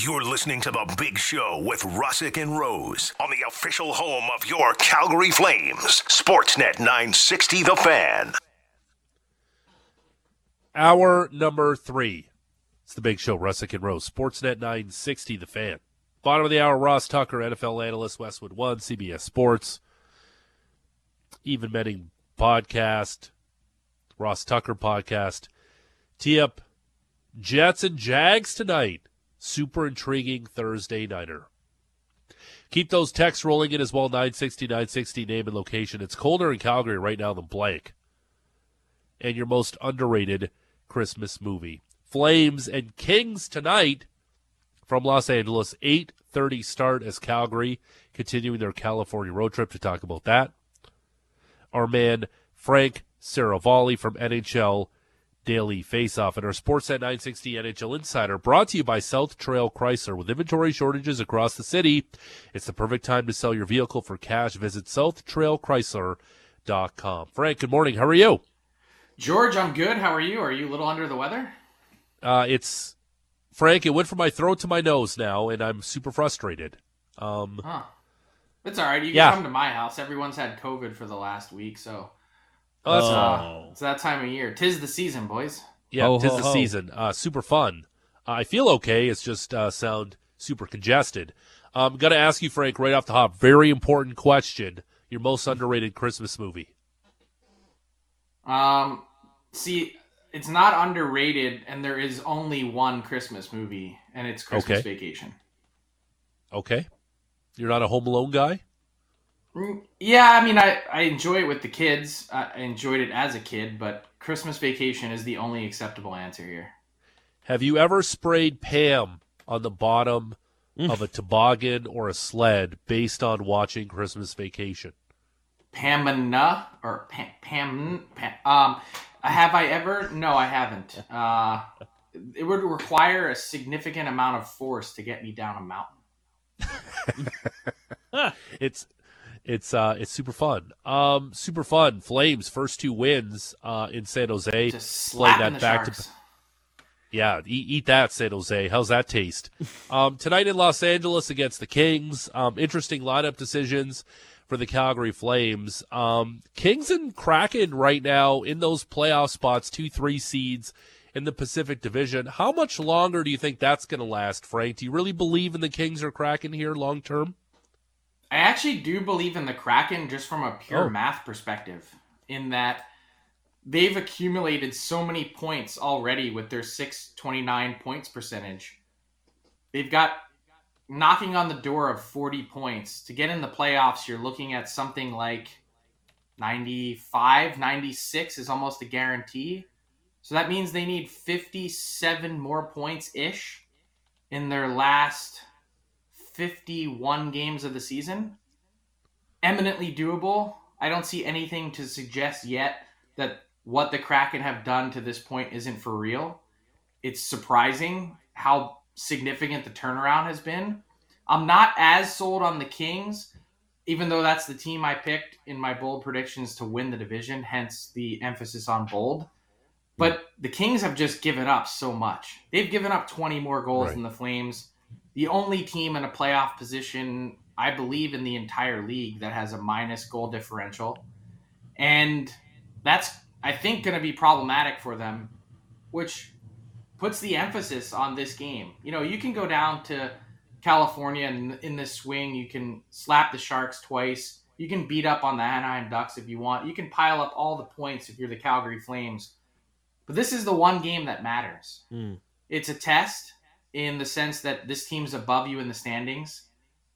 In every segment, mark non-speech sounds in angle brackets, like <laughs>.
You're listening to The Big Show with Russick and Rose on the official home of your Calgary Flames, Sportsnet 960 The Fan. Hour number three. It's The Big Show, Russick and Rose, Sportsnet 960 The Fan. Bottom of the hour, Ross Tucker, NFL analyst, Westwood One, CBS Sports, Even Betting Podcast, Ross Tucker Podcast. Tee up Jets and Jags tonight super intriguing Thursday nighter. Keep those texts rolling in as well. 960, 960 name and location. It's colder in Calgary right now than blank. And your most underrated Christmas movie. Flames and Kings tonight from Los Angeles. 8.30 start as Calgary continuing their California road trip to talk about that. Our man Frank Seravalli from NHL daily faceoff and our Sportsnet 960 NHL Insider brought to you by South Trail Chrysler. With inventory shortages across the city, it's the perfect time to sell your vehicle for cash. Visit southtrailchrysler.com. Frank, good morning. How are you? George, I'm good. How are you? Are you a little under the weather? Uh, it's Frank. It went from my throat to my nose now, and I'm super frustrated. Um, huh. It's all right. You can Yeah. come to my house. Everyone's had COVID for the last week, so oh, that's, uh, it's that time of year. Tis the season, boys. Yeah, Ho, tis ho, the ho. season. Uh, super fun. Uh, I feel okay. It's just uh, sound super congested. I'm going to ask you, Frank, right off the hop. Very important question. Your most underrated Christmas movie. Um, see, it's not underrated, and there is only one Christmas movie, and it's Christmas Okay. Vacation. Okay. You're not a Home Alone guy? Mm, Yeah, I mean, I, I enjoy it with the kids. I I enjoyed it as a kid, but Christmas Vacation is the only acceptable answer here. Have you ever sprayed Pam on the bottom of a toboggan or a sled based on watching Christmas Vacation? Pamina or Pam, Pam, Pam um have I ever no I haven't uh it would require a significant amount of force to get me down a mountain <laughs> It's it's uh it's super fun. Um super fun. Flames first two wins uh in San Jose. just Play that back to Yeah, eat, eat that, San Jose. How's that taste? <laughs> um, tonight in Los Angeles against the Kings. Um, interesting lineup decisions for the Calgary Flames. Um, Kings and Kraken right now in those playoff spots, two, three seeds in the Pacific Division. How much longer do you think that's going to last, Frank? Do you really believe in the Kings or Kraken here long term? I actually do believe in the Kraken just from a pure Oh. math perspective in that they've accumulated so many points already with their 629 points percentage. They've got knocking on the door of 40 points. To get in the playoffs, you're looking at something like 95, 96 is almost a guarantee. So that means they need 57 more points ish in their last 51 games of the season. Eminently doable. I don't see anything to suggest yet that what the Kraken have done to this point isn't for real. It's surprising how significant the turnaround has been. I'm not as sold on the Kings, even though that's the team I picked in my bold predictions to win the division, hence the emphasis on bold. But the Kings have just given up so much. They've given up 20 more goals Right. than the Flames. The only team in a playoff position, I believe, in the entire league that has a minus goal differential. And that's, I think, going to be problematic for them, which puts the emphasis on this game. You know, you can go down to California and in this swing, you can slap the Sharks twice. You can beat up on the Anaheim Ducks if you want. You can pile up all the points if you're the Calgary Flames. But this is the one game that matters. Mm. It's a test in the sense that this team's above you in the standings.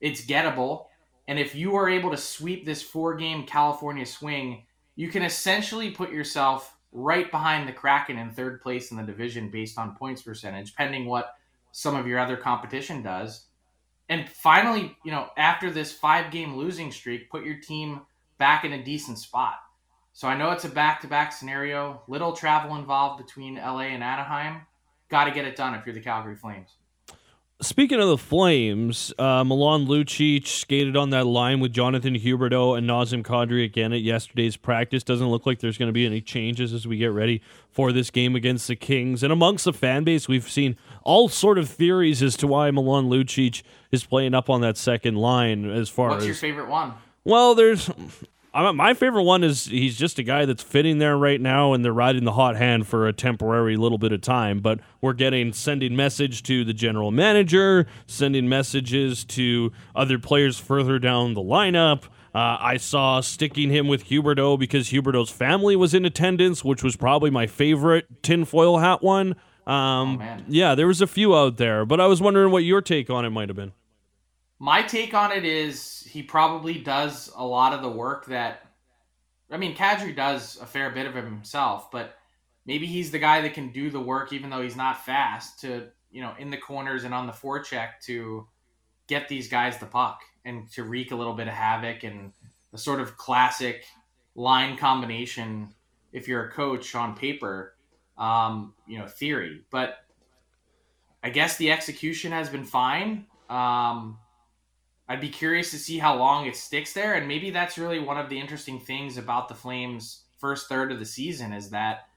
It's gettable. And if you are able to sweep this four game California swing, you can essentially put yourself right behind the Kraken in third place in the division based on points percentage, pending what some of your other competition does. And finally, you know, after this five game losing streak, put your team back in a decent spot. So I know it's a back to back scenario, little travel involved between LA and Anaheim. Got to get it done if you're the Calgary Flames. speaking of the Flames, uh, Milan Lucic skated on that line with Jonathan Huberdeau and Nazem Kadri again at yesterday's practice. Doesn't look like there's going to be any changes as we get ready for this game against the Kings. And amongst the fan base, we've seen all sort of theories as to why Milan Lucic is playing up on that second line. As far What's as your favorite one? well, there's I my favorite one is he's just a guy that's fitting there right now, and they're riding the hot hand for a temporary little bit of time. But we're getting sending message to the general manager, sending messages to other players further down the lineup. Uh, I saw sticking him with Huberdeau because Huberdeau's family was in attendance, which was probably my favorite tinfoil hat one. Um, man. yeah, there was a few out there, but I was wondering what your take on it might have been. My take on it is he probably does a lot of the work that I mean, Kadri does a fair bit of it himself, but maybe he's the guy that can do the work even though he's not fast to, you know, in the corners and on the forecheck to get these guys the puck and to wreak a little bit of havoc and the sort of classic line combination if you're a coach on paper, um, you know, theory. But I guess the execution has been fine. Um, I'd be curious to see how long it sticks there, and maybe that's really one of the interesting things about the Flames' first third of the season is that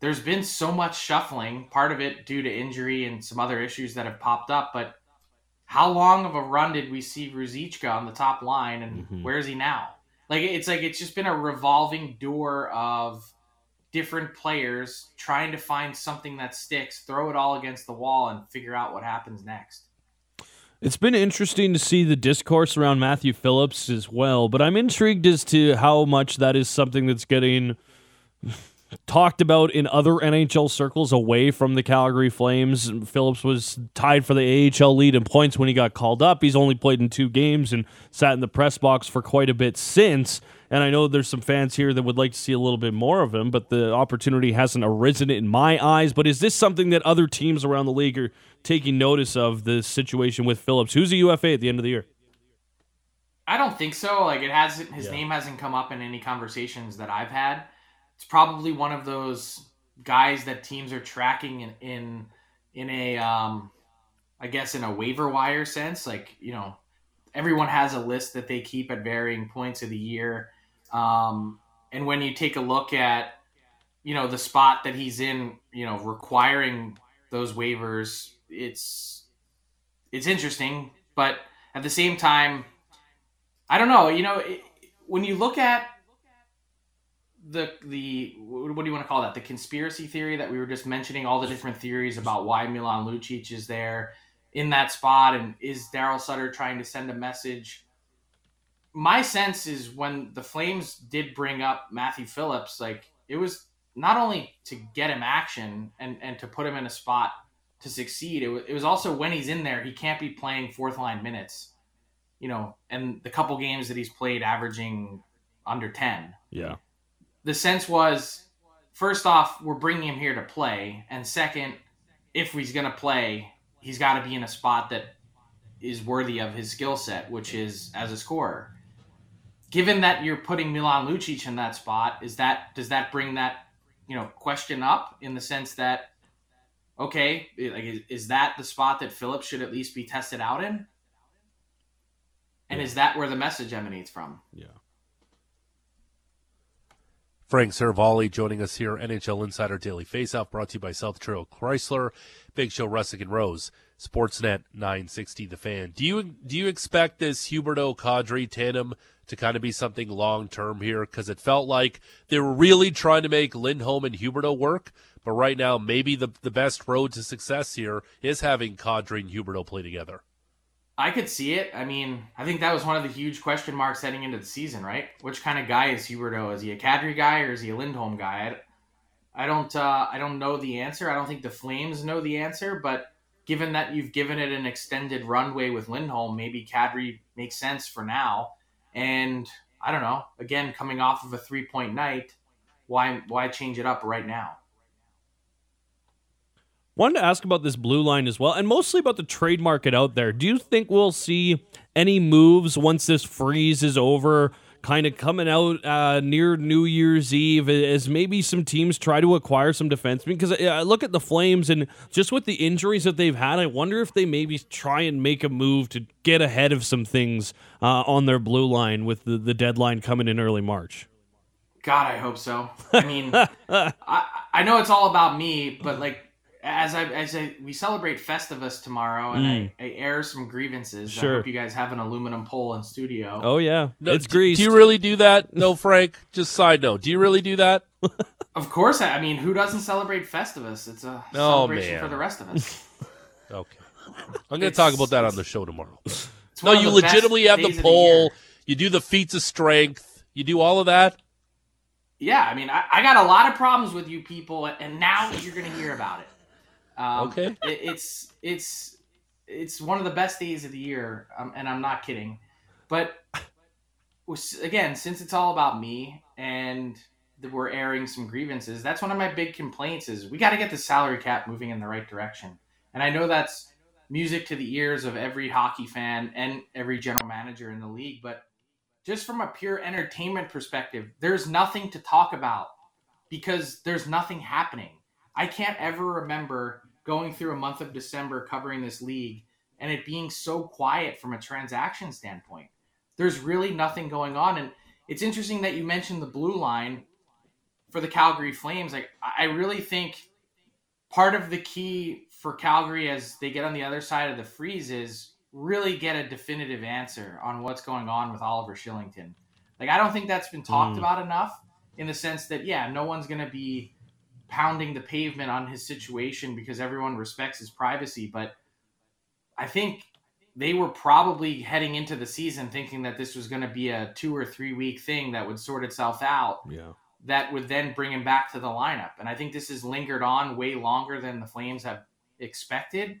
there's been so much shuffling. Part of it due to injury and some other issues that have popped up, but how long of a run did we see Ruzicka on the top line, and Mhm. where is he now? Like it's like it's just been a revolving door of different players trying to find something that sticks, throw it all against the wall, and figure out what happens next. It's been interesting to see the discourse around Matthew Phillips as well, but I'm intrigued as to how much that is something that's getting <laughs> talked about in other NHL circles away from the Calgary Flames. Phillips was tied for the AHL lead in points when he got called up. He's only played in two games and sat in the press box for quite a bit since. And I know there's some fans here that would like to see a little bit more of him, but the opportunity hasn't arisen in my eyes. But is this something that other teams around the league are taking notice of the situation with Phillips, who's a UFA at the end of the year? I don't think so. Like it hasn't his Yeah. name hasn't come up in any conversations that I've had. It's probably one of those guys that teams are tracking in in, in a um I guess in a waiver wire sense. Like, you know, everyone has a list that they keep at varying points of the year. Um and when you take a look at you know the spot that he's in, you know, requiring those waivers, it's it's interesting, but at the same time, I don't know. You know, it, when you look at the the what do you want to call that? The conspiracy theory that we were just mentioning, all the different theories about why Milan Lucic is there in that spot, and is Daryl Sutter trying to send a message? My sense is when the Flames did bring up Matthew Phillips, like it was not only to get him action and and to put him in a spot to succeed. It was, it was also when he's in there, he can't be playing fourth line minutes you know, and the couple games that he's played averaging under 10. Yeah. The sense was first off, we're bringing him here to play, and second, if he's going to play, he's got to be in a spot that is worthy of his skill set, which is as a scorer. Given that you're putting Milan Lucic in that spot, is that does that bring that, you know, question up in the sense that okay, like is, is that the spot that Phillips should at least be tested out in? And is that where the message emanates from? Yeah. Frank Seravalli joining us here, NHL Insider Daily Faceoff, brought to you by South Trail Chrysler, Big Show Russick and Rose, Sportsnet 960 The Fan. Do you do you expect this Huberdeau Kadri tandem to kind of be something long term here? Because it felt like they were really trying to make Lindholm and Huberdeau work, but right now maybe the the best road to success here is having Kadri and Huberdeau play together. I could see it. I mean, I think that was one of the huge question marks heading into the season, right? Which kind of guy is Huberdeau? Is he a Kadri guy or is he a Lindholm guy? I, I don't. Uh, I don't know the answer. I don't think the Flames know the answer. But given that you've given it an extended runway with Lindholm, maybe Kadri makes sense for now. And I don't know. Again, coming off of a three point night, why why change it up right now? Wanted to ask about this blue line as well, and mostly about the trade market out there. Do you think we'll see any moves once this freeze is over? kind of coming out uh, near New Year's Eve as maybe some teams try to acquire some defensemen. Because I look at the Flames and just with the injuries that they've had, I wonder if they maybe try and make a move to get ahead of some things uh, on their blue line with the, the deadline coming in early March. God, I hope so. I mean, <laughs> I, I know it's all about me, but like as I as I we celebrate Festivus tomorrow, and mm. I, I, air some grievances. Sure. I hope you guys have an aluminum pole in studio. Oh yeah, no, it's greased. Do you really do that? No, Frank. Just side note. Do you really do that? <laughs> of course. I mean, who doesn't celebrate Festivus? It's a oh, celebration man. for the rest of us. <laughs> okay, I'm going to talk about that on the show tomorrow. <laughs> No, you legitimately have the pole. The you do the feats of strength. You do all of that. Yeah, I mean, I, I got a lot of problems with you people, and now you're going to hear about it. Um, okay. It, it's it's it's one of the best days of the year, um, and I'm not kidding. But again, since it's all about me and we're airing some grievances, that's one of my big complaints. Is we got to get the salary cap moving in the right direction, and I know that's music to the ears of every hockey fan and every general manager in the league, but just from a pure entertainment perspective, there's nothing to talk about because there's nothing happening. I can't ever remember going through a month of December covering this league and it being so quiet from a transaction standpoint. There's really nothing going on. And it's interesting that you mentioned the blue line for the Calgary Flames. Like I really think part of the key for Calgary as they get on the other side of the freeze is really get a definitive answer on what's going on with Oliver Kylington. Like I don't think that's been talked mm. about enough in the sense that yeah, no one's going to be pounding the pavement on his situation because everyone respects his privacy. But I think they were probably heading into the season thinking that this was going to be a two or three week thing that would sort itself out. Yeah. That would then bring him back to the lineup. And I think this has lingered on way longer than the Flames have expected.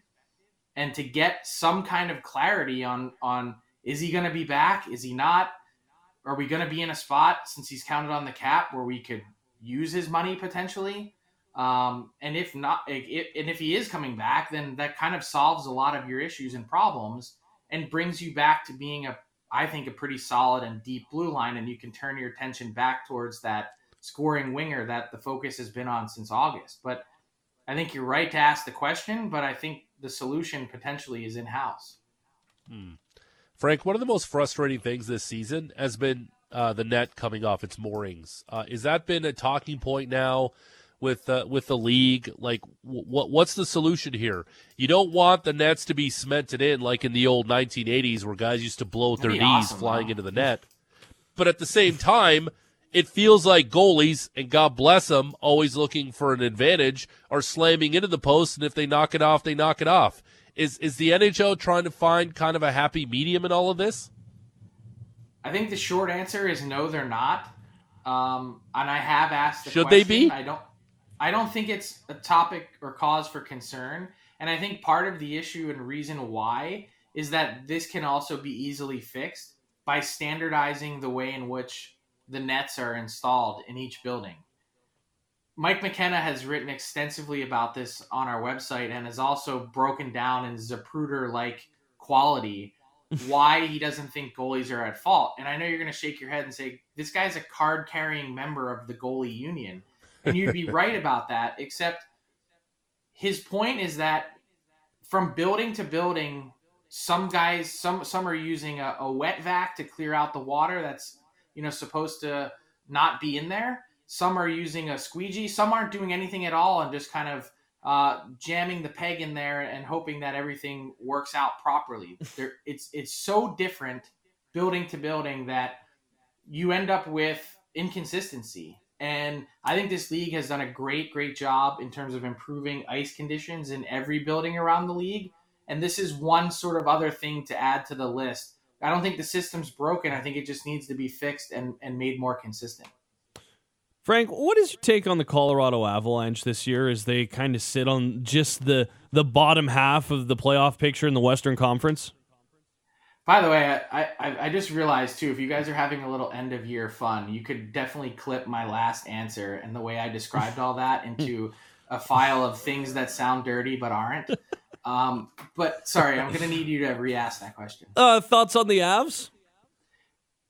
And to get some kind of clarity on on is he going to be back? Is he not? Are we going to be in a spot since he's counted on the cap where we could use his money potentially? Um, and if not, if, and if he is coming back, then that kind of solves a lot of your issues and problems and brings you back to being a, I think, a pretty solid and deep blue line. And you can turn your attention back towards that scoring winger that the focus has been on since August. But I think you're right to ask the question, but I think the solution potentially is in house. Hmm. Frank, one of the most frustrating things this season has been uh, the net coming off its moorings. Uh, is that been a talking point now? With uh, with the league? Like, what what's the solution here? You don't want the nets to be cemented in like in the old 1980s where guys used to blow their knees awesome, flying into the net. But at the same time, it feels like goalies, and God bless them, always looking for an advantage, are slamming into the post, and if they knock it off, they knock it off. Is is the NHL trying to find kind of a happy medium in all of this? I think the short answer is no, they're not. Um, and I have asked. The Should question. they be? I don't. I don't think it's a topic or cause for concern. And I think part of the issue and reason why is that this can also be easily fixed by standardizing the way in which the nets are installed in each building. Mike McKenna has written extensively about this on our website and has also broken down in Zapruder like quality <laughs> why he doesn't think goalies are at fault. And I know you're going to shake your head and say, this guy's a card carrying member of the goalie union and you'd be <laughs> right about that. Except his point is that from building to building, some guys, some some are using a, a wet vac to clear out the water that's you know supposed to not be in there. Some are using a squeegee. Some aren't doing anything at all and just kind of uh, jamming the peg in there and hoping that everything works out properly. <laughs> There, it's it's so different building to building that you end up with inconsistency. And I think this league has done a great, great job in terms of improving ice conditions in every building around the league. And this is one sort of other thing to add to the list. I don't think the system's broken. I think it just needs to be fixed and, and made more consistent. Frank, what is your take on the Colorado Avalanche this year as they kind of sit on just the the bottom half of the playoff picture in the Western Conference? By the way, I, I, I just realized too, if you guys are having a little end of year fun, you could definitely clip my last answer and the way I described all that into a file of things that sound dirty but aren't. Um, but sorry, I'm gonna need you to re-ask that question. Uh, thoughts on the Avs?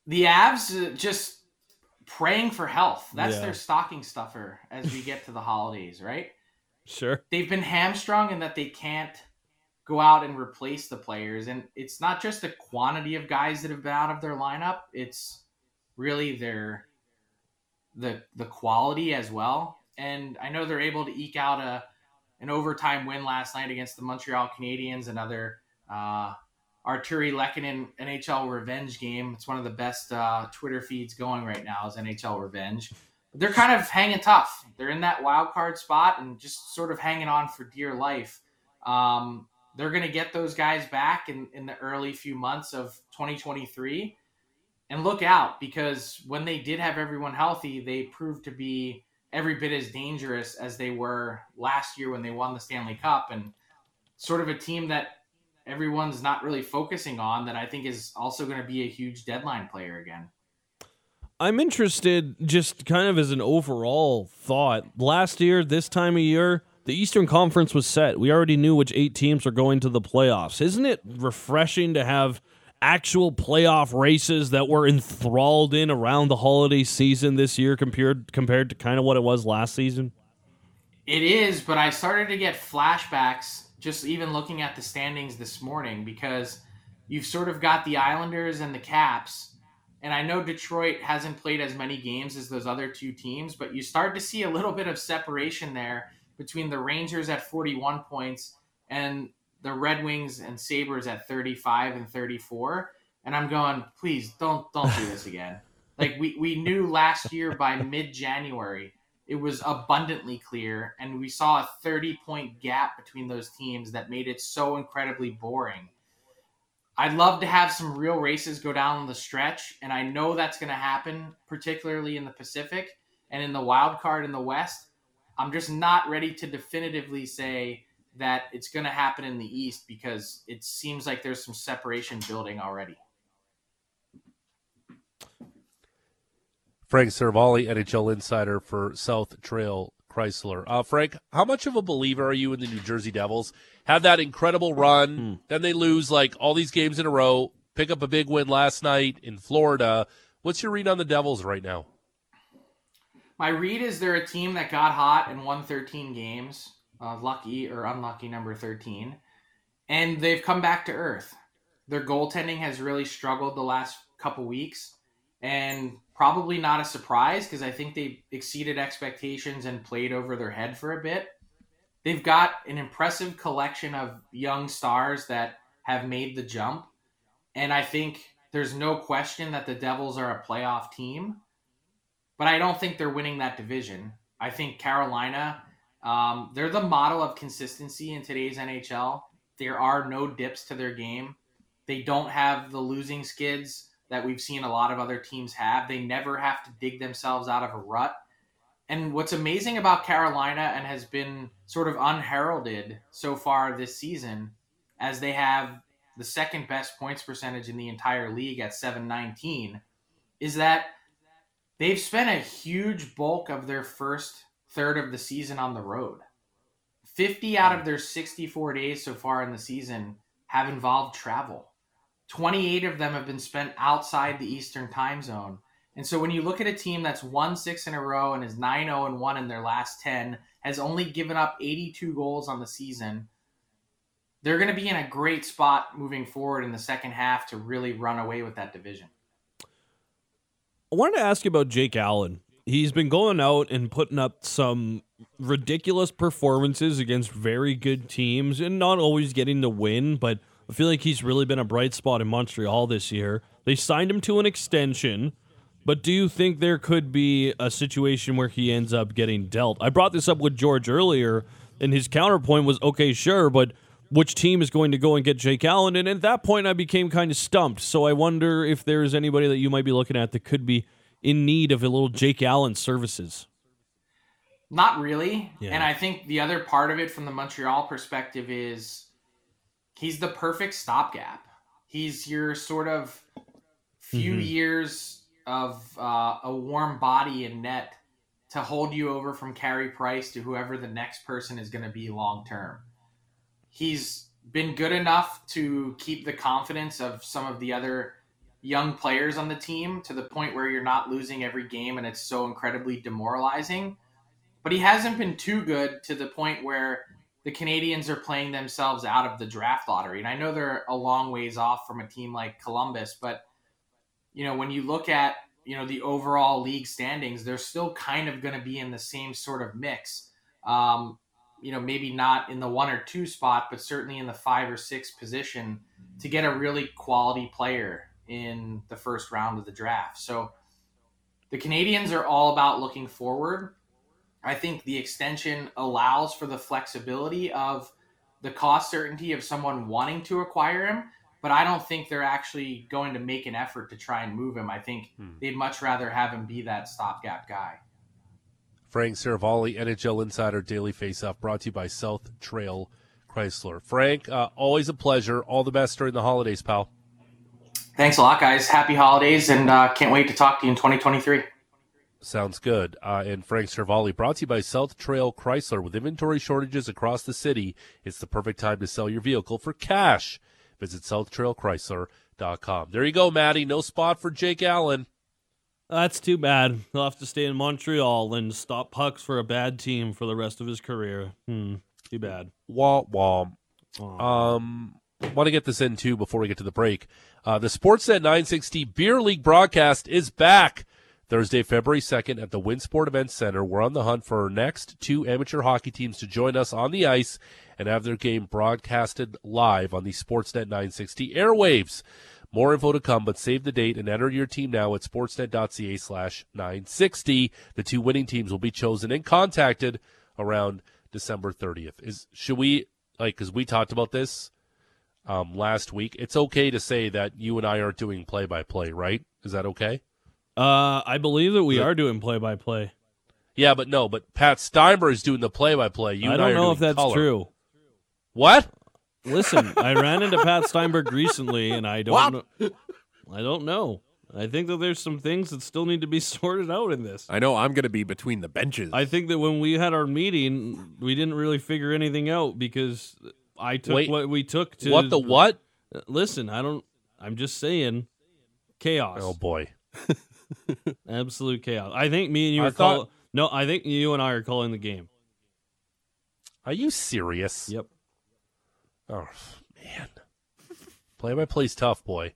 The Avs uh, just praying for health. That's Yeah. their stocking stuffer as we get to the holidays, right? Sure. they've been hamstrung in that they can't go out and replace the players. And it's not just the quantity of guys that have been out of their lineup, it's really their the the quality as well. And I know they're able to eke out a an overtime win last night against the Montreal Canadiens, another uh Artturi Lehkonen NHL revenge game. It's one of the best uh, Twitter feeds going right now is NHL revenge they're kind of hanging tough. They're in that wild card spot and just sort of hanging on for dear life. Um, they're going to get those guys back in, in the early few months of 2023. And look out because when they did have everyone healthy, they proved to be every bit as dangerous as they were last year when they won the Stanley Cup. And sort of a team that everyone's not really focusing on that I think is also going to be a huge deadline player again. I'm interested, just kind of as an overall thought. Last year, this time of year, the Eastern Conference was set. We already knew which eight teams are going to the playoffs. Isn't it refreshing to have actual playoff races that we're enthralled in around the holiday season this year compared compared to kind of what it was last season? It is, but I started to get flashbacks just even looking at the standings this morning because you've sort of got the Islanders and the Caps. And I know Detroit hasn't played as many games as those other two teams, but you start to see a little bit of separation there between the Rangers at 41 points and the Red Wings and Sabres at 35 and 34. And I'm going, please don't don't do this again. <laughs> like we, we knew last year by mid January it was abundantly clear and we saw a 30 point gap between those teams that made it so incredibly boring i'd love to have some real races go down the stretch and i know that's going to happen particularly in the pacific and in the wild card in the west i'm just not ready to definitively say that it's going to happen in the east because it seems like there's some separation building already Frank Seravalli, NHL insider for South Trail Chrysler. Uh, Frank, how much of a believer are you in the New Jersey Devils? Have that incredible run, then they lose like all these games in a row, pick up a big win last night in Florida. What's your read on the Devils right now? My read is they're a team that got hot and won 13 games, uh, lucky or unlucky number 13, and they've come back to earth. Their goaltending has really struggled the last couple weeks, and probably not a surprise because I think they exceeded expectations and played over their head for a bit. They've got an impressive collection of young stars that have made the jump, and I think there's no question that the Devils are a playoff team but I don't think they're winning that division. I think Carolina, um, they're the model of consistency in today's NHL. There are no dips to their game. They don't have the losing skids that we've seen a lot of other teams have. They never have to dig themselves out of a rut. And what's amazing about Carolina and has been sort of unheralded so far this season, as they have the second best points percentage in the entire league at 719, is that they've spent a huge bulk of their first third of the season on the road. 50 out of hmm. their 64 days so far in the season have involved travel. 28 of them have been spent outside the Eastern time zone. And so when you look at a team that's won six in a row and is 9 0 and 1 in their last 10, has only given up 82 goals on the season, they're going to be in a great spot moving forward in the second half to really run away with that division. I wanted to ask you about Jake Allen. He's been going out and putting up some ridiculous performances against very good teams and not always getting the win, but I feel like he's really been a bright spot in Montreal this year. They signed him to an extension, but do you think there could be a situation where he ends up getting dealt? I brought this up with George earlier, and his counterpoint was okay, sure, but which team is going to go and get Jake Allen? And at that point, I became kind of stumped. So I wonder if there's anybody that you might be looking at that could be in need of a little Jake Allen services. Not really. Yeah. And I think the other part of it from the Montreal perspective is he's the perfect stopgap. He's your sort of few Mhm. years of uh, a warm body in net to hold you over from Carey Price to whoever the next person is going to be long term. He's been good enough to keep the confidence of some of the other young players on the team to the point where you're not losing every game and it's so incredibly demoralizing. But he hasn't been too good to the point where the Canadiens are playing themselves out of the draft lottery. And I know they're a long ways off from a team like Columbus, but you know, when you look at, you know, the overall league standings, they're still kind of going to be in the same sort of mix. Um, you know, maybe not in the one or two spot, but certainly in the five or six position to get a really quality player in the first round of the draft. So the Canadiens are all about looking forward. I think the extension allows for the flexibility of the cost certainty of someone wanting to acquire him, but I don't think they're actually going to make an effort to try and move him. I think hmm. they'd much rather have him be that stopgap guy. Frank Seravalli, NHL Insider Daily Faceoff, brought to you by South Trail Chrysler. Frank, uh, always a pleasure. All the best during the holidays, pal. Thanks a lot, guys. Happy holidays, and uh, can't wait to talk to you in 2023. Sounds good. Uh, and Frank Seravalli, brought to you by South Trail Chrysler. With inventory shortages across the city, it's the perfect time to sell your vehicle for cash. Visit SouthTrailChrysler.com. There you go, Maddie. No spot for Jake Allen. That's too bad. He'll have to stay in Montreal and stop pucks for a bad team for the rest of his career. Hmm. Too bad. Wah wah. Um, want to get this in too before we get to the break. Uh, the Sportsnet 960 Beer League broadcast is back. Thursday, February 2nd at the Winsport Events Center. We're on the hunt for our next two amateur hockey teams to join us on the ice and have their game broadcasted live on the Sportsnet 960 airwaves. More info to come, but save the date and enter your team now at sportsnet.ca slash 960. The two winning teams will be chosen and contacted around December 30th. Is Should we, like, because we talked about this um, last week, it's okay to say that you and I aren't doing play by play, right? Is that okay? Uh, I believe that we are doing play by play. Yeah, but no, but Pat Steinberg is doing the play by play. You I don't know if that's color. true. What? Listen, I ran into Pat Steinberg recently, and I don't know. I don't know. I think that there's some things that still need to be <laughs> sorted out in this. I know I'm going to be between the benches. I think that when we had our meeting, we didn't really figure anything out because I took Wait, what we took to what the what? Uh, listen, I don't. I'm just saying, chaos. Oh boy. <laughs> Absolute chaos. I think me and you I are thought... call, No, I think you and I are calling the game. Are you serious? Yep. Oh man. Play by play's tough, boy.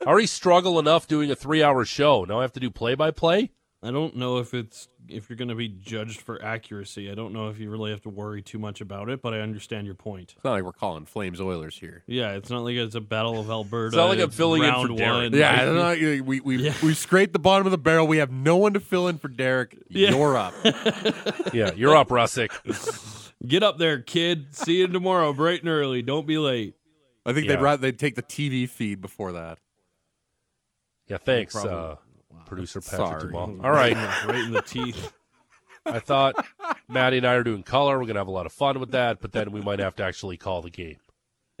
I already struggle enough doing a three hour show. Now I have to do play by play? I don't know if it's if you're going to be judged for accuracy. I don't know if you really have to worry too much about it, but I understand your point. It's not like we're calling Flames Oilers here. Yeah, it's not like it's a Battle of Alberta. It's not like I'm filling in for Derek. One. Yeah, <laughs> not, we we yeah. we scraped the bottom of the barrel. We have no one to fill in for Derek. Yeah. You're up. <laughs> yeah, you're up, Russick. Get up there, kid. See you tomorrow, bright and early. Don't be late. I think yeah. they'd rather they'd take the TV feed before that. Yeah, thanks. Uh, producer Patrick Dumas. All right, <laughs> right in the teeth. I thought Maddie and I are doing color. We're gonna have a lot of fun with that, but then we might have to actually call the game.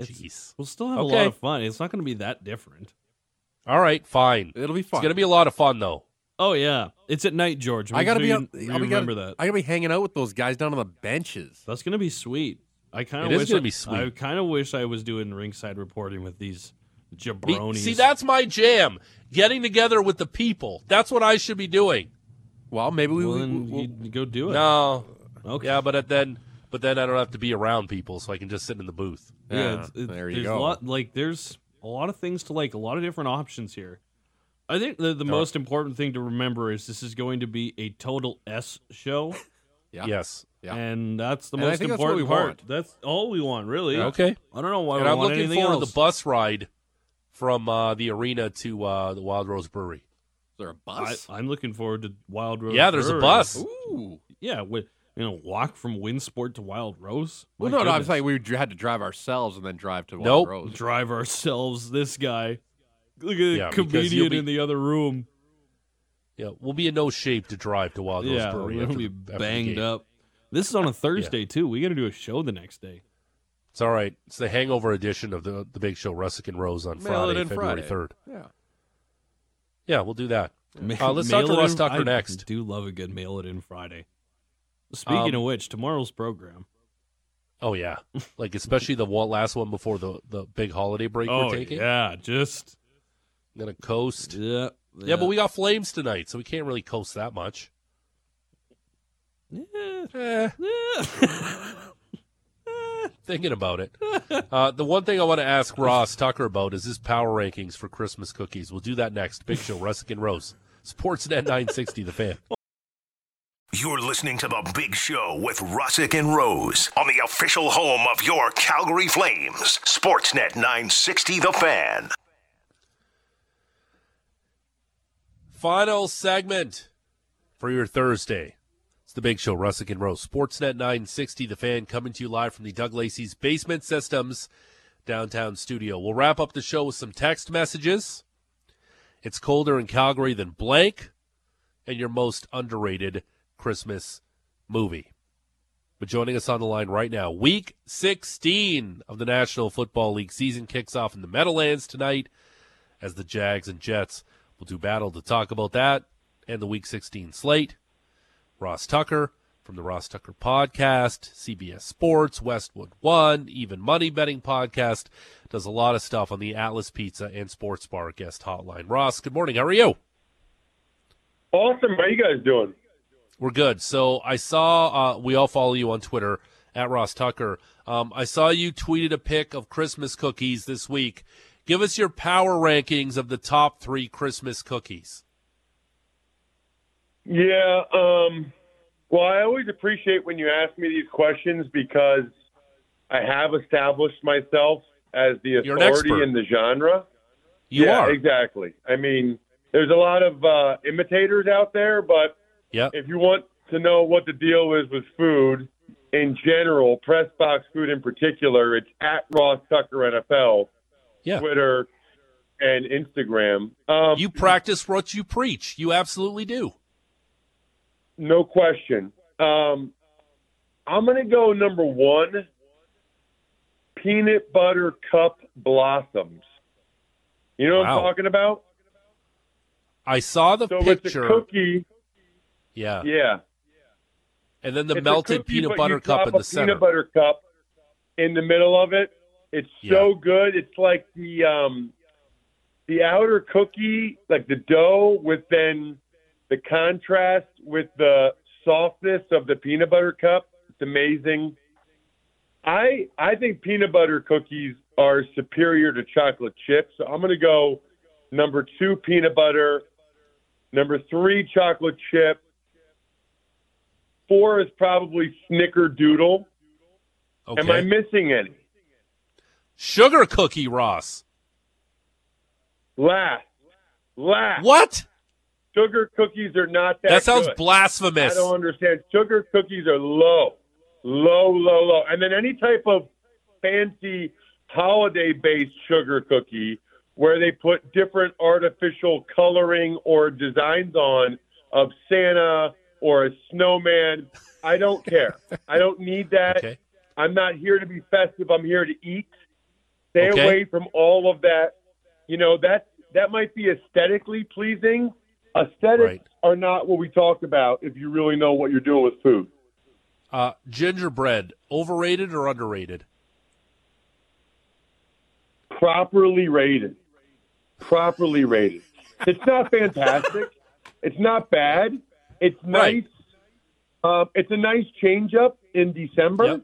Jeez, we'll still have okay. a lot of fun. It's not gonna be that different. All right, fine. It'll be fun. It's gonna be a lot of fun though. Oh yeah, it's at night, George. I gotta be. I'll remember gotta, that. I gotta be hanging out with those guys down on the benches. That's gonna be sweet. I kind of wish. It is gonna I, be sweet. I kind of wish I was doing ringside reporting with these jabronis. See, that's my jam. Getting together with the people. That's what I should be doing. Well, maybe we, well, we, we'll, go do it. No. Okay. Yeah, but then, but then I don't have to be around people, so I can just sit in the booth. Yeah, yeah it's, it's, there you go. A lot, like there's a lot of things to like, a lot of different options here. I think the the most important thing to remember is this is going to be a total S show. yeah. Yes. Yeah. And that's the and most important that's part. Want. That's all we want, really. Yeah. Okay. I don't know why. And I'm looking forward else. to the bus ride from uh, the arena to uh, the Wild Rose Brewery. Is there a bus? I, am looking forward to Wild Rose. Yeah, there's Brewery. a bus. Ooh. Yeah, with you know, walk from Winsport to Wild Rose. well, no, goodness. no, I'm saying we had to drive ourselves and then drive to Wild nope. Rose. Drive ourselves. This guy. Look at the yeah, comedian be, in the other room. Yeah, we'll be in no shape to drive to Wild Rose yeah, Brewery. We'll be banged up. This is on a Thursday yeah. too. We got to do a show the next day. It's all right. It's the hangover edition of the the big show, Russick and Rose on Mail Friday, February third. Yeah, yeah, we'll do that. uh, let's talk to Russ Tucker I next. Do love a good mail it in Friday. Speaking um, of which, tomorrow's program. Oh yeah, like especially the one last one before the the big holiday break oh, we're taking. Yeah, just Gonna coast. Yeah. Yeah, but we got Flames tonight, so we can't really coast that much. Eh. <laughs> Thinking about it. Uh, the one thing I want to ask Ross Tucker about is his power rankings for Christmas cookies. We'll do that next. Big Show, Russick and Rose. Sportsnet 960, The Fan. You're listening to The Big Show with Russick and Rose on the official home of your Calgary Flames. Sportsnet 960 The Fan. Final segment for your Thursday. It's the Big Show, Russick and Rose. Sportsnet 960, The Fan, coming to you live from the Doug Lacey's Basement Systems downtown studio. We'll wrap up the show with some text messages. It's colder in Calgary than blank, and your most underrated Christmas movie. But joining us on the line right now, week 16 of the National Football League season kicks off in the Meadowlands tonight as the Jags and Jets will do battle to talk about that and the week 16 slate. Ross Tucker from the Ross Tucker podcast, CBS Sports, Westwood One, even Money Betting podcast, does a lot of stuff on the Atlas Pizza and Sports Bar guest hotline. Ross, good morning. How are you? Awesome. How are you guys doing? We're good. So I saw uh, we all follow you on Twitter at Ross Tucker. Um, I saw you tweeted a pic of Christmas cookies this week. Give us your power rankings of the top three Christmas cookies. Yeah. Um, well, I always appreciate when you ask me these questions because I have established myself as the authority in the genre. You yeah, are. exactly. I mean, there's a lot of uh, imitators out there, but Yep. if you want to know what the deal is with food in general, press box food in particular, it's at Ross Tucker NFL, Yeah. Twitter, and Instagram. Um, You practice what you preach. You absolutely do. No question. Um, I'm going to go number one peanut butter cup blossoms. You know what I'm talking about? I saw the So it's a picture. cookie. Yeah. Yeah. And then the It's melted cookie, peanut butter cup in the center. Peanut butter cup in the middle of it. It's so Yeah. good. It's like the um, the outer cookie, like the dough, with then the contrast with the softness of the peanut butter cup. It's amazing. I I think peanut butter cookies are superior to chocolate chips. So I'm going to go number two peanut butter, number three chocolate chip. Four is probably snickerdoodle. Okay. Am I missing any? Sugar cookie, Ross. Last, last. What? Sugar cookies are not that. That sounds good. I don't understand. Sugar cookies are low, low, low, low. And then any type of fancy holiday-based sugar cookie where they put different artificial coloring or designs on of Santa or a snowman. I don't care. I don't need that. Okay. I'm not here to be festive. I'm here to eat. Stay Okay. away from all of that. You know that that might be aesthetically pleasing. Aesthetics Right. are not what we talk about if you really know what you're doing with food. Uh, gingerbread, overrated or underrated? Properly rated. Properly rated. It's not fantastic. it's not bad. It's nice. Right. Um, it's a nice change up in December. Yep.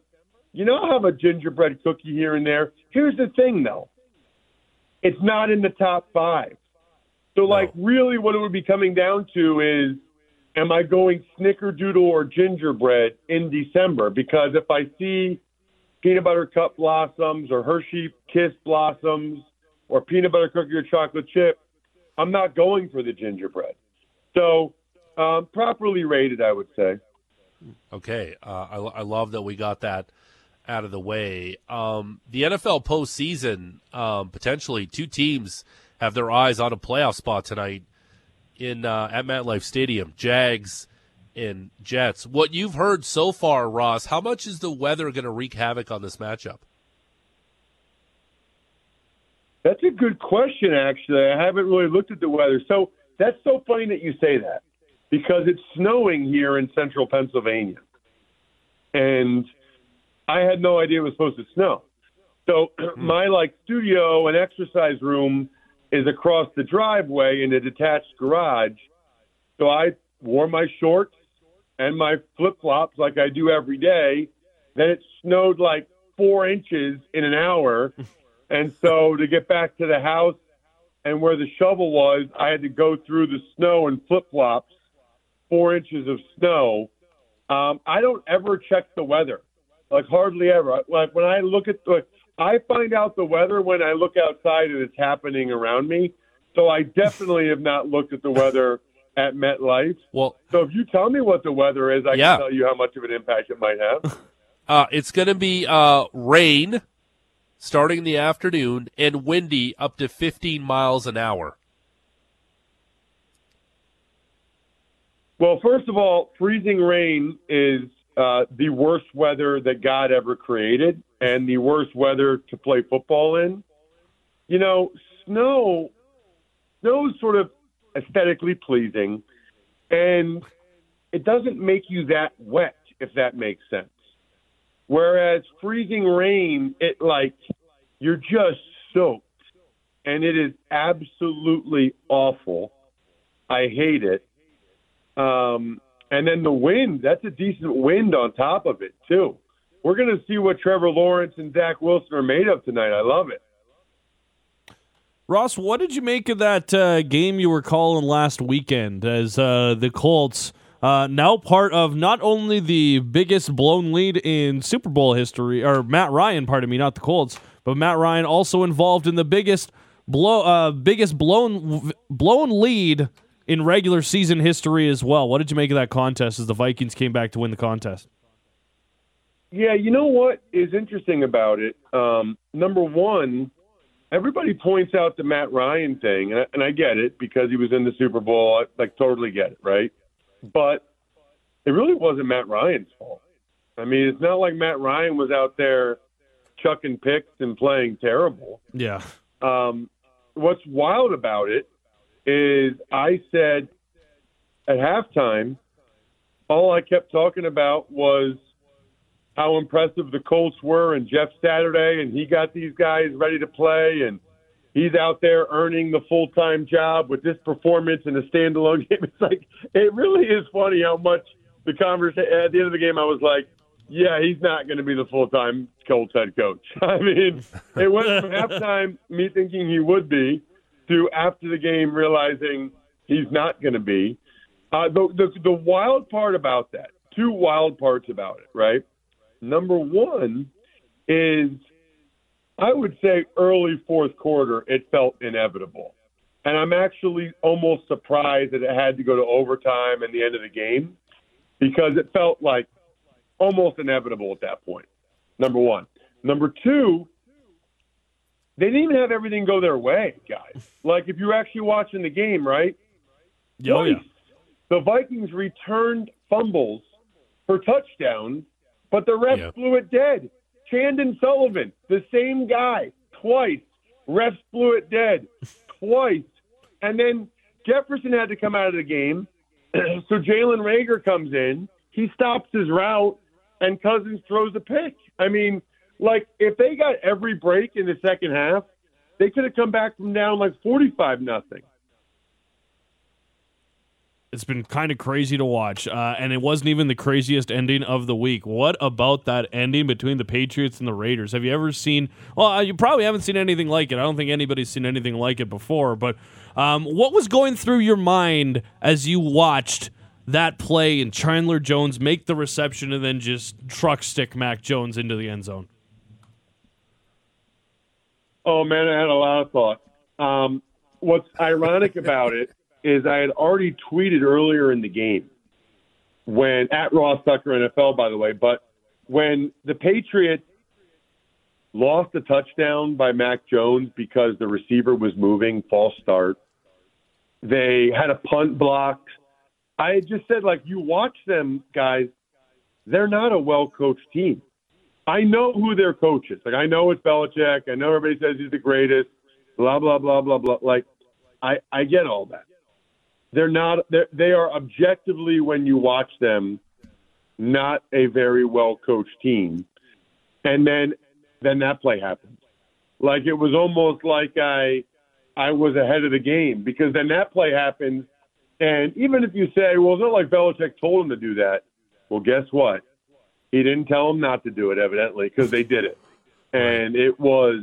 You know, I'll have a gingerbread cookie here and there. Here's the thing, though. It's not in the top five. So, like, really, what it would be coming down to is, am I going snickerdoodle or gingerbread in December? Because if I see peanut butter cup blossoms or Hershey Kiss blossoms or peanut butter cookie or chocolate chip, I'm not going for the gingerbread. So, um, properly rated, I would say. Okay, uh, I, I love that we got that out of the way. Um, the NFL postseason, um, potentially two teams have their eyes on a playoff spot tonight in uh, at MetLife Stadium. Jags and Jets. What you've heard so far, Ross? How much is the weather going to wreak havoc on this matchup? That's a good question, actually. I haven't really looked at the weather. So that's so funny that you say that because it's snowing here in central Pennsylvania. And I had no idea it was supposed to snow. So <clears throat> my like studio and exercise room is across the driveway in a detached garage. So I wore my shorts and my flip flops like I do every day. Then it snowed like four inches in an hour. <laughs> and so to get back to the house and where the shovel was, I had to go through the snow and flip flops, four inches of snow. Um, I don't ever check the weather, like hardly ever. Like when I look at the, I find out the weather when I look outside and it's happening around me. So I definitely have not looked at the weather at MetLife. Well, so if you tell me what the weather is, I Yeah. can tell you how much of an impact it might have. <laughs> uh, it's going to be uh, rain starting in the afternoon and windy up to 15 miles an hour. Well, first of all, freezing rain is uh, the worst weather that God ever created and the worst weather to play football in. You know, snow, snow sort of aesthetically pleasing, and it doesn't make you that wet, if that makes sense. Whereas freezing rain, it like you're just soaked, and it is absolutely awful. I hate it. Um, and then the wind, that's a decent wind on top of it, too. We're going to see what Trevor Lawrence and Zach Wilson are made of tonight. I love it. Ross, what did you make of that uh, game you were calling last weekend as uh, the Colts, uh, now part of not only the biggest blown lead in Super Bowl history, or Matt Ryan, pardon me, not the Colts, but Matt Ryan also involved in the biggest blow, uh, biggest blown blown lead in regular season history as well. What did you make of that contest as the Vikings came back to win the contest? Yeah, you know what is interesting about it? Um, number one, everybody points out the Matt Ryan thing, and I, and I get it because he was in the Super Bowl. I like totally get it, right? But it really wasn't Matt Ryan's fault. I mean, it's not like Matt Ryan was out there chucking picks and playing terrible. Yeah. Um, what's wild about it is I said at halftime, all I kept talking about was how impressive the Colts were and Jeff Saturday, and he got these guys ready to play, and he's out there earning the full time job with this performance in a standalone <laughs> game. It's like it really is funny how much the conversation at the end of the game I was like, yeah, he's not going to be the full time Colts head coach. <laughs> I mean, it went from <laughs> halftime me thinking he would be to after the game realizing he's not going to be. Uh, the, the the wild part about that, two wild parts about it, right? Number one is I would say early fourth quarter, it felt inevitable. And I'm actually almost surprised that it had to go to overtime and the end of the game because it felt like almost inevitable at that point. Number one. Number two, they didn't even have everything go their way, guys. Like if you're actually watching the game, right? Oh, yeah. The Vikings returned fumbles for touchdowns, but the refs Yeah. blew it dead. Chandon Sullivan, the same guy, twice. Refs blew it dead <laughs> twice. And then Jefferson had to come out of the game. <clears throat> so Jalen Reagor comes in. He stops his route, and Cousins throws a pick. I mean, like, if they got every break in the second half, they could have come back from down like 45 nothing. It's been kind of crazy to watch, uh, and it wasn't even the craziest ending of the week. What about that ending between the Patriots and the Raiders? Have you ever seen? Well, uh, you probably haven't seen anything like it. I don't think anybody's seen anything like it before. But um, what was going through your mind as you watched that play and Chandler Jones make the reception and then just truck stick Mac Jones into the end zone? Oh man, I had a lot of thoughts. Um, what's ironic about it is I had already tweeted earlier in the game when at Ross Tucker NFL, by the way, but when the Patriots lost a touchdown by Mac Jones because the receiver was moving, false start. They had a punt blocked. I just said, like, you watch them, guys, they're not a well coached team. I know who their coach is. Like I know it's Belichick. I know everybody says he's the greatest. Blah blah blah blah blah. Like I I get all that. They're not. They're, they are objectively when you watch them, not a very well coached team. And then then that play happened. Like it was almost like I I was ahead of the game because then that play happens. And even if you say, well, it's not like Belichick told him to do that. Well, guess what? He didn't tell him not to do it, evidently, because they did it. And it was,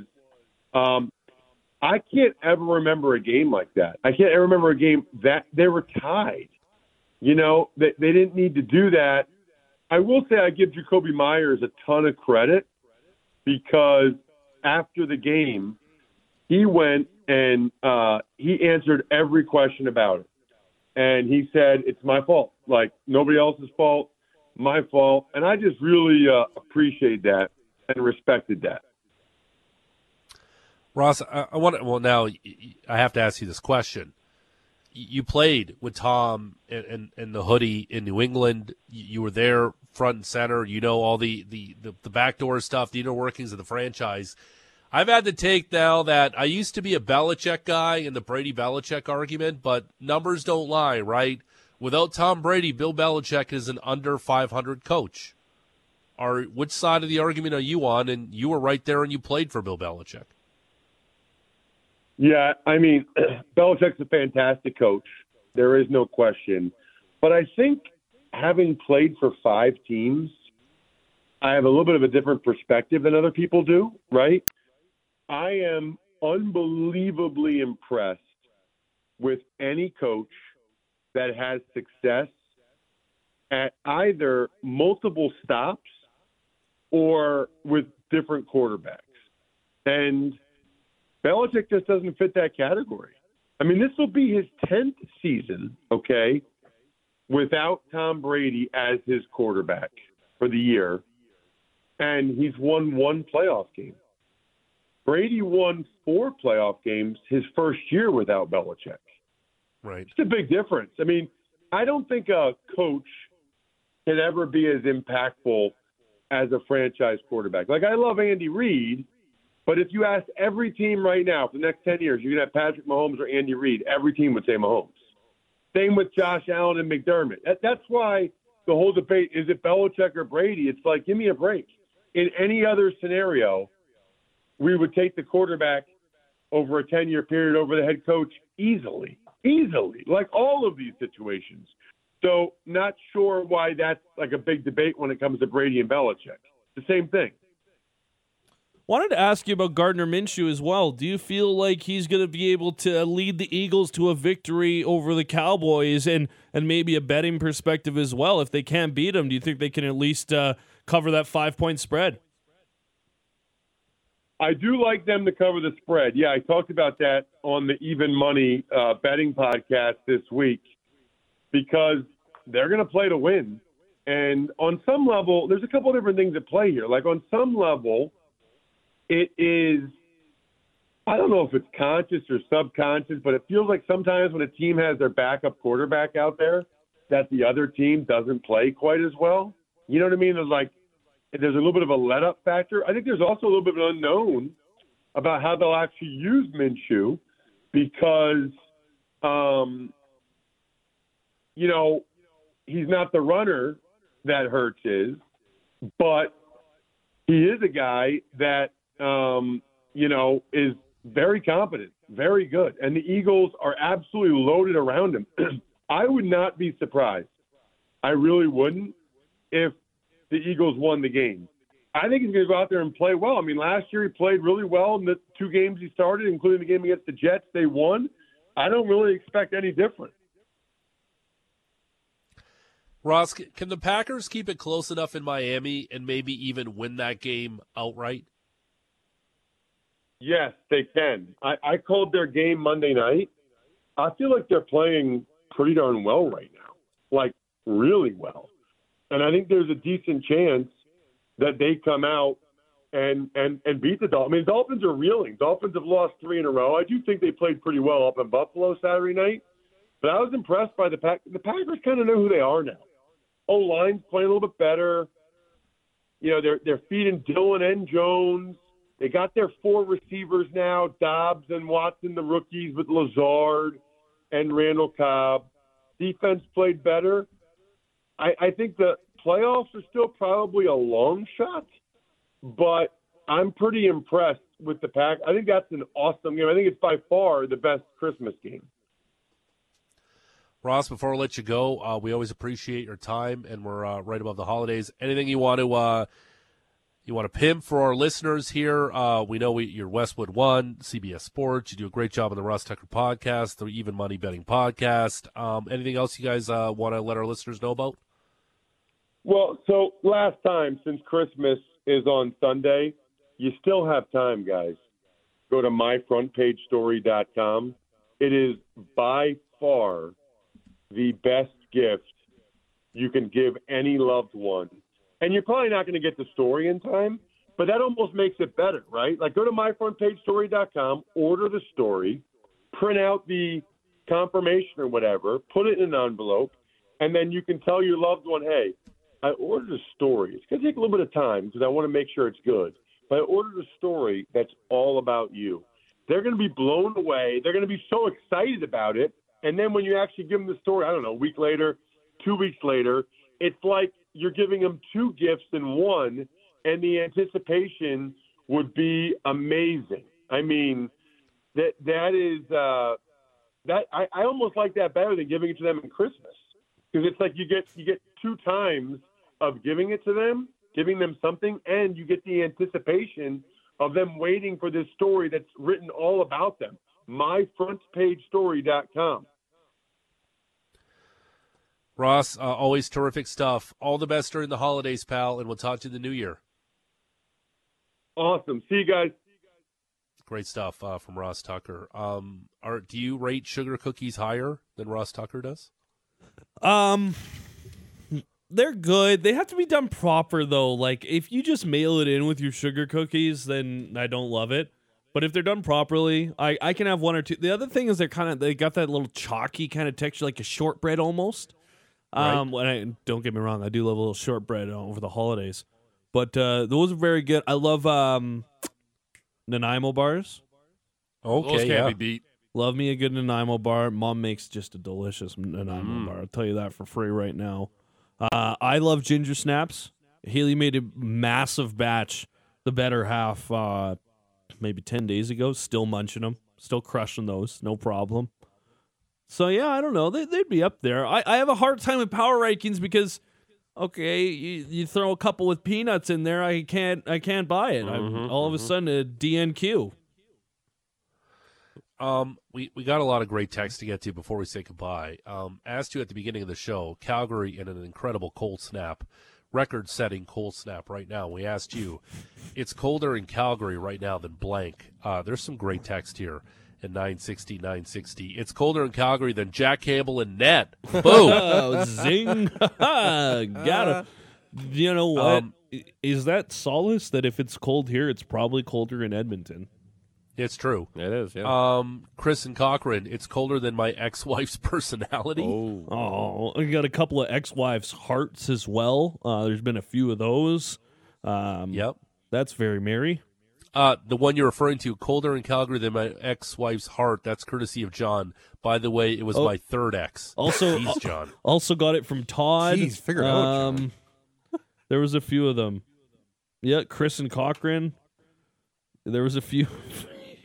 um, I can't ever remember a game like that. I can't ever remember a game that they were tied. You know, they, they didn't need to do that. I will say I give Jakobi Meyers a ton of credit because after the game, he went and uh, he answered every question about it. And he said, It's my fault. Like, nobody else's fault, my fault. And I just really uh, appreciate that and respected that. Ross, I, I want to, well, now I have to ask you this question. You played with Tom and, and, and the hoodie in New England. You were there front and center. You know all the, the, the, the backdoor stuff, the inner workings of the franchise. I've had to take now that I used to be a Belichick guy in the Brady Belichick argument, but numbers don't lie, right? Without Tom Brady, Bill Belichick is an under 500 coach. Are which side of the argument are you on? And you were right there and you played for Bill Belichick. Yeah, I mean, <clears throat> Belichick's a fantastic coach. There is no question. But I think having played for five teams, I have a little bit of a different perspective than other people do, right? I am unbelievably impressed with any coach that has success at either multiple stops or with different quarterbacks. And Belichick just doesn't fit that category. I mean, this will be his 10th season, okay, without Tom Brady as his quarterback for the year. And he's won one playoff game. Brady won four playoff games his first year without Belichick. Right. It's a big difference. I mean, I don't think a coach can ever be as impactful as a franchise quarterback. Like I love Andy Reid, but if you ask every team right now for the next ten years, you're gonna have Patrick Mahomes or Andy Reid, every team would say Mahomes. Same with Josh Allen and McDermott. That, that's why the whole debate is it Belichick or Brady? It's like give me a break. In any other scenario, we would take the quarterback over a 10 year period over the head coach easily, easily, like all of these situations. So, not sure why that's like a big debate when it comes to Brady and Belichick. The same thing. Wanted to ask you about Gardner Minshew as well. Do you feel like he's going to be able to lead the Eagles to a victory over the Cowboys and and maybe a betting perspective as well? If they can't beat them, do you think they can at least uh, cover that five point spread? I do like them to cover the spread. Yeah, I talked about that on the Even Money uh, betting podcast this week because they're going to play to win. And on some level, there's a couple different things at play here. Like on some level, it is, I don't know if it's conscious or subconscious, but it feels like sometimes when a team has their backup quarterback out there, that the other team doesn't play quite as well. You know what I mean? There's like there's a little bit of a let up factor. I think there's also a little bit of an unknown about how they'll actually use Minshew because, um, you know, he's not the runner that Hurts is, but he is a guy that, um, you know, is very competent, very good. And the Eagles are absolutely loaded around him. <clears throat> I would not be surprised. I really wouldn't if the Eagles won the game. I think he's going to go out there and play well. I mean, last year he played really well in the two games he started, including the game against the Jets. They won. I don't really expect any different. Ross, can the Packers keep it close enough in Miami and maybe even win that game outright? Yes, they can. I, I called their game Monday night. I feel like they're playing pretty darn well right now, like really well and I think there's a decent chance that they come out and and and beat the Dolphins. I mean, Dolphins are reeling. Dolphins have lost three in a row. I do think they played pretty well up in Buffalo Saturday night, but I was impressed by the pack. The Packers kind of know who they are now. O line's playing a little bit better. You know, they're they're feeding Dillon and Jones. They got their four receivers now: Doubs and Watson, the rookies with Lazard and Randall Cobb. Defense played better. I, I think the playoffs are still probably a long shot, but I'm pretty impressed with the pack. I think that's an awesome game. I think it's by far the best Christmas game. Ross, before I let you go, uh, we always appreciate your time, and we're uh, right above the holidays. Anything you want to uh, you want to pimp for our listeners here? Uh, we know we, you're Westwood One, CBS Sports. You do a great job on the Ross Tucker podcast, the Even Money Betting podcast. Um, anything else you guys uh, want to let our listeners know about? Well, so last time since Christmas is on Sunday, you still have time, guys. Go to myfrontpagestory.com. It is by far the best gift you can give any loved one. And you're probably not going to get the story in time, but that almost makes it better, right? Like go to myfrontpagestory.com, order the story, print out the confirmation or whatever, put it in an envelope, and then you can tell your loved one, hey, I ordered a story. It's going to take a little bit of time because I want to make sure it's good. But I ordered a story that's all about you. They're going to be blown away. They're going to be so excited about it. And then when you actually give them the story, I don't know, a week later, two weeks later, it's like you're giving them two gifts in one, and the anticipation would be amazing. I mean, that that is uh, that I, I almost like that better than giving it to them in Christmas because it's like you get you get two times of giving it to them, giving them something, and you get the anticipation of them waiting for this story that's written all about them. MyFrontPageStory.com. Ross, uh, always terrific stuff. All the best during the holidays, pal, and we'll talk to you in the new year. Awesome. See you guys. Great stuff uh, from Ross Tucker. Um, are do you rate sugar cookies higher than Ross Tucker does? Um, they're good. They have to be done proper though. Like if you just mail it in with your sugar cookies, then I don't love it. But if they're done properly, I, I can have one or two. The other thing is they're kind of they got that little chalky kind of texture, like a shortbread almost. Um, when I don't get me wrong, I do love a little shortbread over the holidays. But uh, those are very good. I love um, Nanaimo bars. Okay, Those can't yeah. be beat. Love me a good Nanaimo bar. Mom makes just a delicious Nanaimo Mm. bar. I'll tell you that for free right now. Uh, I love ginger snaps. Haley made a massive batch, the better half, uh, maybe 10 days ago. Still munching them. Still crushing those. No problem. So, yeah, I don't know. They, they'd be up there. I, I have a hard time with power rankings because, okay, you, you throw a couple with peanuts in there. I can't I can't buy it. I'm Mhm, all of a sudden a DNQ. Um, we, we got a lot of great text to get to before we say goodbye. Um, asked you at the beginning of the show, Calgary in an incredible cold snap, record setting cold snap right now. We asked you, it's colder in Calgary right now than blank. Uh, there's some great text here at 960, 960. It's colder in Calgary than Jack Campbell and Ned. Boom. <laughs> Oh, zing! <laughs> Got him. You know what? Um, Is that solace that if it's cold here, it's probably colder in Edmonton? it's true. It is, yeah. Um, Chris and Cochrane, it's colder than my ex wife's <laughs> personality. oh. Oh, I got a couple of ex-wives' hearts as well. Uh, there's been a few of those. Um, Yep. that's very merry. Uh, the one you're referring to, colder in Calgary than my ex-wife's heart. That's courtesy of John. By the way, it was Oh. my third ex. Also- Jeez, John. Also got it from Todd. Jeez, figure it out, Um, there was a few of them. Yeah, Chris and Cochrane. There was a few. <laughs>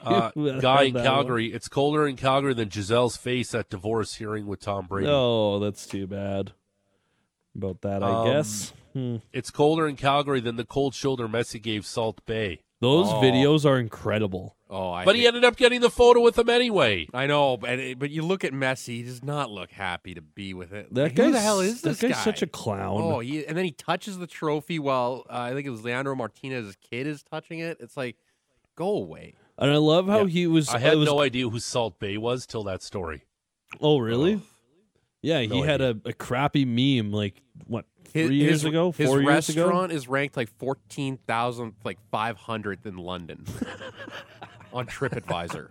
Uh, guy in that one. Calgary, it's colder in Calgary than Gisele's face at divorce hearing with Tom Brady. Oh, that's too bad. About that, I Um, guess. Hmm. It's colder in Calgary than the cold shoulder Messi gave Salt Bae. Those Oh. videos are incredible. Oh, I But he ended up getting the photo with him anyway. I know, but but you look at Messi; he does not look happy to be with it. That Who the hell is that this guy's guy? such a clown. Oh, he, and then he touches the trophy while uh, I think it was Leandro Martinez's kid is touching it. It's like, go away. and I love how Yeah. he was. I had it was- no idea who Salt Bae was till that story. Oh, really? Yeah, he No had a, a crappy meme like what His- three years his- ago, his four years ago. restaurant is ranked like fourteen thousand, like five hundredth in London <laughs> on TripAdvisor.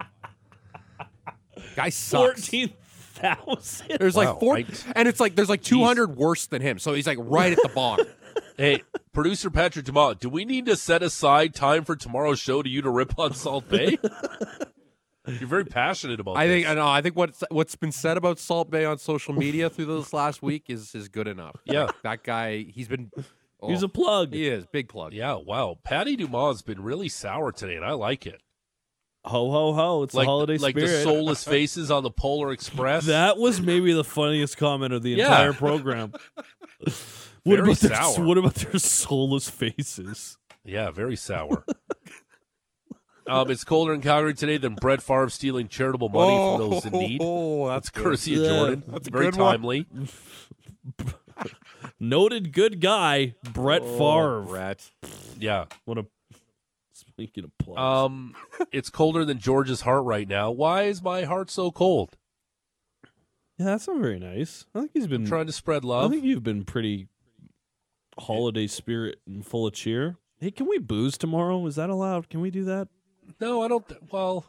Guy sucks. Fourteen thousand. There's Wow, like four, I- and it's like there's like two hundred worse than him. So he's like right at the bottom. <laughs> Hey, producer Patrick Dumont, do we need to set aside time for tomorrow's show to you to rip on Salt Bae? <laughs> You're very passionate about I think. I know. I think what's what's been said about Salt Bae on social media through this <laughs> last week is is good enough. Yeah. that guy. He's been <laughs> He's Oh, a plug. He is big plug. Yeah, wow. Patty Dumas has been really sour today, and I like it. Ho ho ho! It's like the holiday season. like spirit. the <laughs> soulless faces on the Polar Express. That was maybe the funniest comment of the Yeah. entire program. what Very about their sour. what about their soulless faces? yeah, very sour. Um, it's colder in Calgary today than Brett Favre stealing charitable money from those in need. Oh, That's that's good. courtesy of Jordan. that's very timely. <laughs> Noted good guy, Brett Oh, Favre. Brett. Yeah. What a speaking of plugs. Um, it's colder than George's heart right now. Why is my heart so cold? yeah, that's not very nice. I think he's been. I'm trying to spread love. I think you've been pretty holiday spirit and full of cheer. Hey, can we booze tomorrow? Is that allowed? Can we do that? No, I don't. Th- well,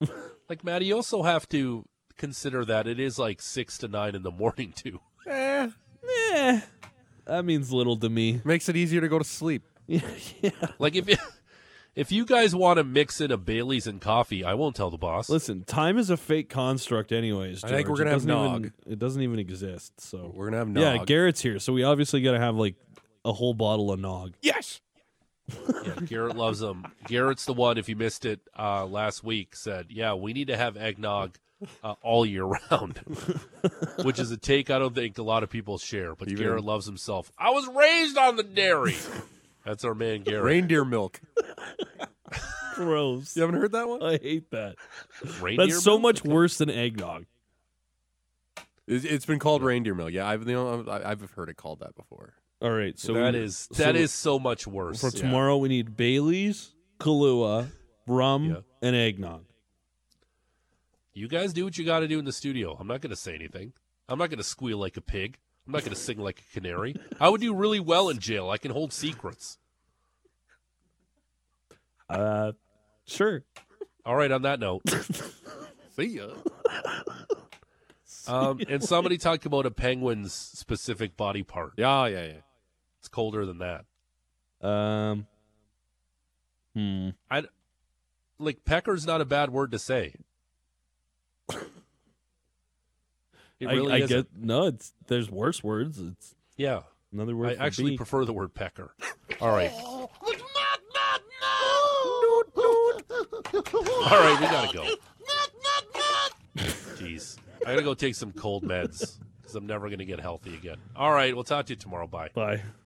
<laughs> like Maddie, you also have to consider that it is like six to nine in the morning too. <laughs> Eh, Eh, that means little to me. makes it easier to go to sleep. <laughs> yeah. Like if you, if you guys want to mix in a Bailey's and coffee, I won't tell the boss. Listen, time is a fake construct, anyways. I think we're gonna It have doesn't nog. even- It doesn't even exist. So We're gonna have nog. yeah. Garrett's here, so we obviously got to have like a whole bottle of nog. yes. Yeah, Garrett loves them. Garrett's the one. If you missed it uh, last week, said, "Yeah, we need to have eggnog uh, all year round," <laughs> which is a take I don't think a lot of people share. But Even- Garrett loves himself. I was raised on the dairy. That's our man Garrett. Reindeer milk. <laughs> Gross. You haven't heard that one? I hate that. Reindeer That's so milk? much worse than eggnog. It's, it's been called reindeer milk. Yeah, I've you know, I've heard it called that before. All right, so that we- is so that is so much worse. for tomorrow. We need Bailey's, Kahlua, rum, Yeah. and eggnog. You guys do what you got to do in the studio. I'm not going to say anything. I'm not going to squeal like a pig. I'm not going to sing like a canary. I would do really well in jail. I can hold secrets. Uh, sure. All right. On that note, <laughs> See ya. <laughs> um, and somebody talked about a penguin's specific body part. Yeah, yeah, yeah. It's colder than that. Um. Hmm. I like pecker's not a bad word to say. <coughs> It I, really I isn't. get no. It's there's worse words. It's Yeah, another word. I for actually bee. prefer the word pecker. All right. <laughs> <laughs> All right, we gotta go. Jeez, I gotta go take some cold meds because I'm never gonna get healthy again. All right, we'll talk to you tomorrow. Bye. Bye.